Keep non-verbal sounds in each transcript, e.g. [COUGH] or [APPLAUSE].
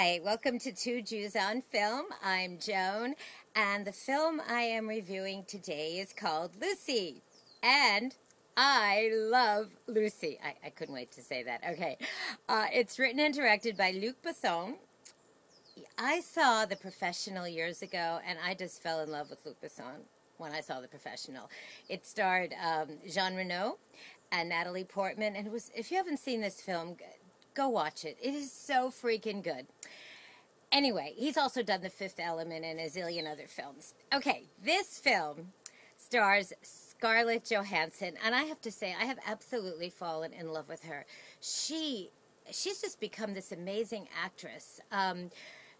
Hi, welcome to Two Jews on Film. I'm Joan, and the film I am reviewing today is called Lucy. And I love Lucy. I, I couldn't wait to say that. Okay. Uh, it's written and directed by Luc Besson. I saw The Professional years ago, and I just fell in love with Luc Besson when I saw The Professional. It starred um, Jean Reno and Natalie Portman, and it was. If you haven't seen this film, Go watch it. It is so freaking good. Anyway, he's also done The Fifth Element and a zillion other films. Okay, this film stars Scarlett Johansson, and I have to say, I have absolutely fallen in love with her. She, she's just become this amazing actress. Um,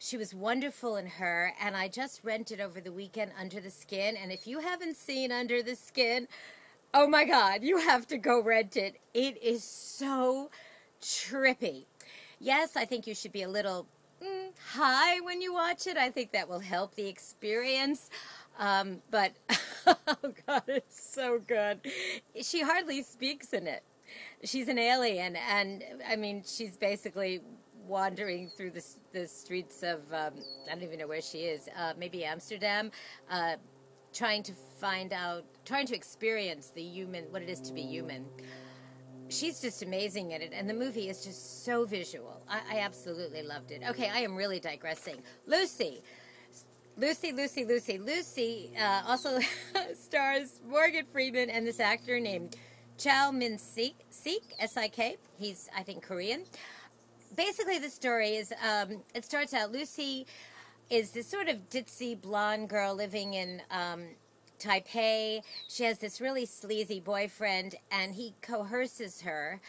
she was wonderful in her, and I just rented over the weekend Under the Skin. And if you haven't seen Under the Skin, oh my God, you have to go rent it. It is so trippy. Yes, I think you should be a little mm, high when you watch it. I think that will help the experience. Um, but [LAUGHS] oh god, it's so good. She hardly speaks in it. She's an alien, and I mean, she's basically wandering through the, the streets of um, I don't even know where she is. Uh, maybe Amsterdam, uh, trying to find out, trying to experience the human, what it is to be human she's just amazing at it, and the movie is just so visual. I, I absolutely loved it. Okay, I am really digressing. Lucy. Lucy, Lucy, Lucy. Lucy uh, also [LAUGHS] stars Morgan Freeman and this actor named Chao Min Sik, S I K. He's, I think, Korean. Basically, the story is um, it starts out Lucy is this sort of ditzy blonde girl living in um, Taipei. She has this really sleazy boyfriend, and he coerces her,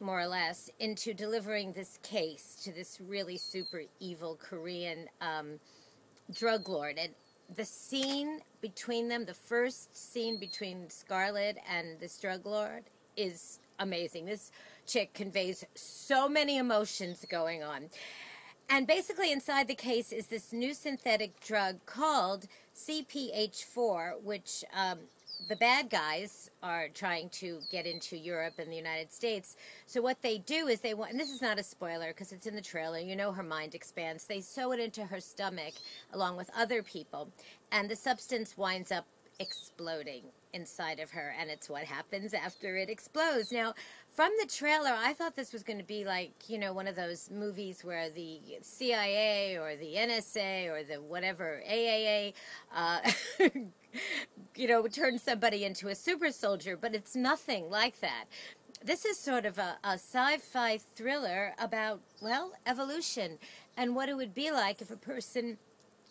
more or less, into delivering this case to this really super evil Korean um, drug lord. And the scene between them, the first scene between Scarlett and this drug lord, is amazing. This chick conveys so many emotions going on. And basically, inside the case is this new synthetic drug called CPH4, which um, the bad guys are trying to get into Europe and the United States. So what they do is they want, and this is not a spoiler because it's in the trailer. You know her mind expands. They sew it into her stomach along with other people, and the substance winds up exploding inside of her, and it's what happens after it explodes. Now, from the trailer, I thought this was going to be like, you know, one of those movies where the CIA or the NSA or the whatever, AAA, uh, [LAUGHS] you know, turn somebody into a super soldier, but it's nothing like that. This is sort of a, a sci fi thriller about, well, evolution and what it would be like if a person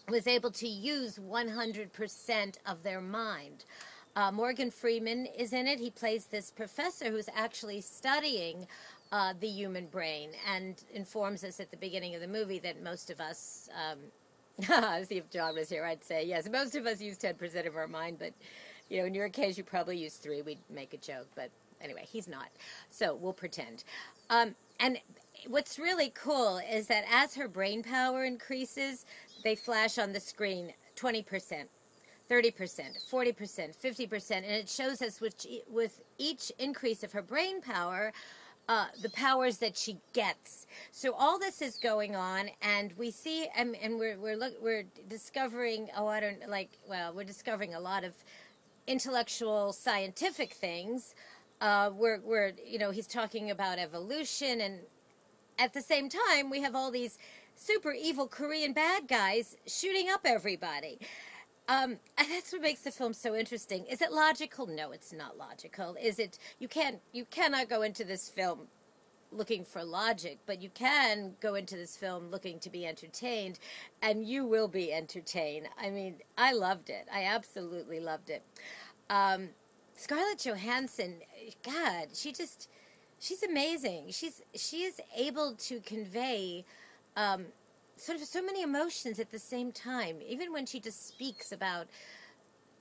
was able to use 100% of their mind. Uh, Morgan Freeman is in it. He plays this professor who's actually studying uh, the human brain and informs us at the beginning of the movie that most of us, um, [LAUGHS] see if John was here, I'd say yes, most of us use 10% of our mind, but you know, in your case, you probably use three. We'd make a joke, but anyway, he's not. So we'll pretend. Um, and what's really cool is that as her brain power increases, they flash on the screen 20%. 30%, 40%, 50%, and it shows us with, with each increase of her brain power, uh, the powers that she gets. So all this is going on, and we see, and, and we're we're look, we're discovering. Oh, I don't like. Well, we're discovering a lot of intellectual, scientific things. Uh, we're we're you know he's talking about evolution, and at the same time we have all these super evil Korean bad guys shooting up everybody. Um, and that's what makes the film so interesting. Is it logical? No, it's not logical. Is it? You can't. You cannot go into this film looking for logic, but you can go into this film looking to be entertained, and you will be entertained. I mean, I loved it. I absolutely loved it. Um, Scarlett Johansson, God, she just, she's amazing. She's she is able to convey. Um, sort of so many emotions at the same time. Even when she just speaks about,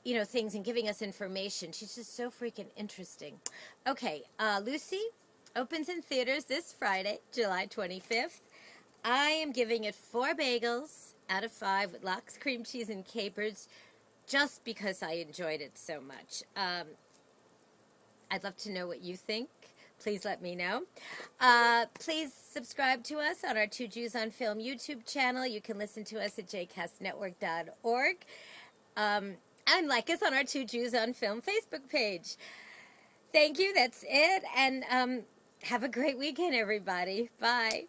you know, things and giving us information, she's just so freaking interesting. Okay, uh, Lucy opens in theaters this Friday, July 25th. I am giving it four bagels out of five with lox, cream cheese, and capers just because I enjoyed it so much. Um, I'd love to know what you think. Please let me know. Uh, please subscribe to us on our Two Jews on Film YouTube channel. You can listen to us at jcastnetwork.org. Um, and like us on our Two Jews on Film Facebook page. Thank you. That's it. And um, have a great weekend, everybody. Bye.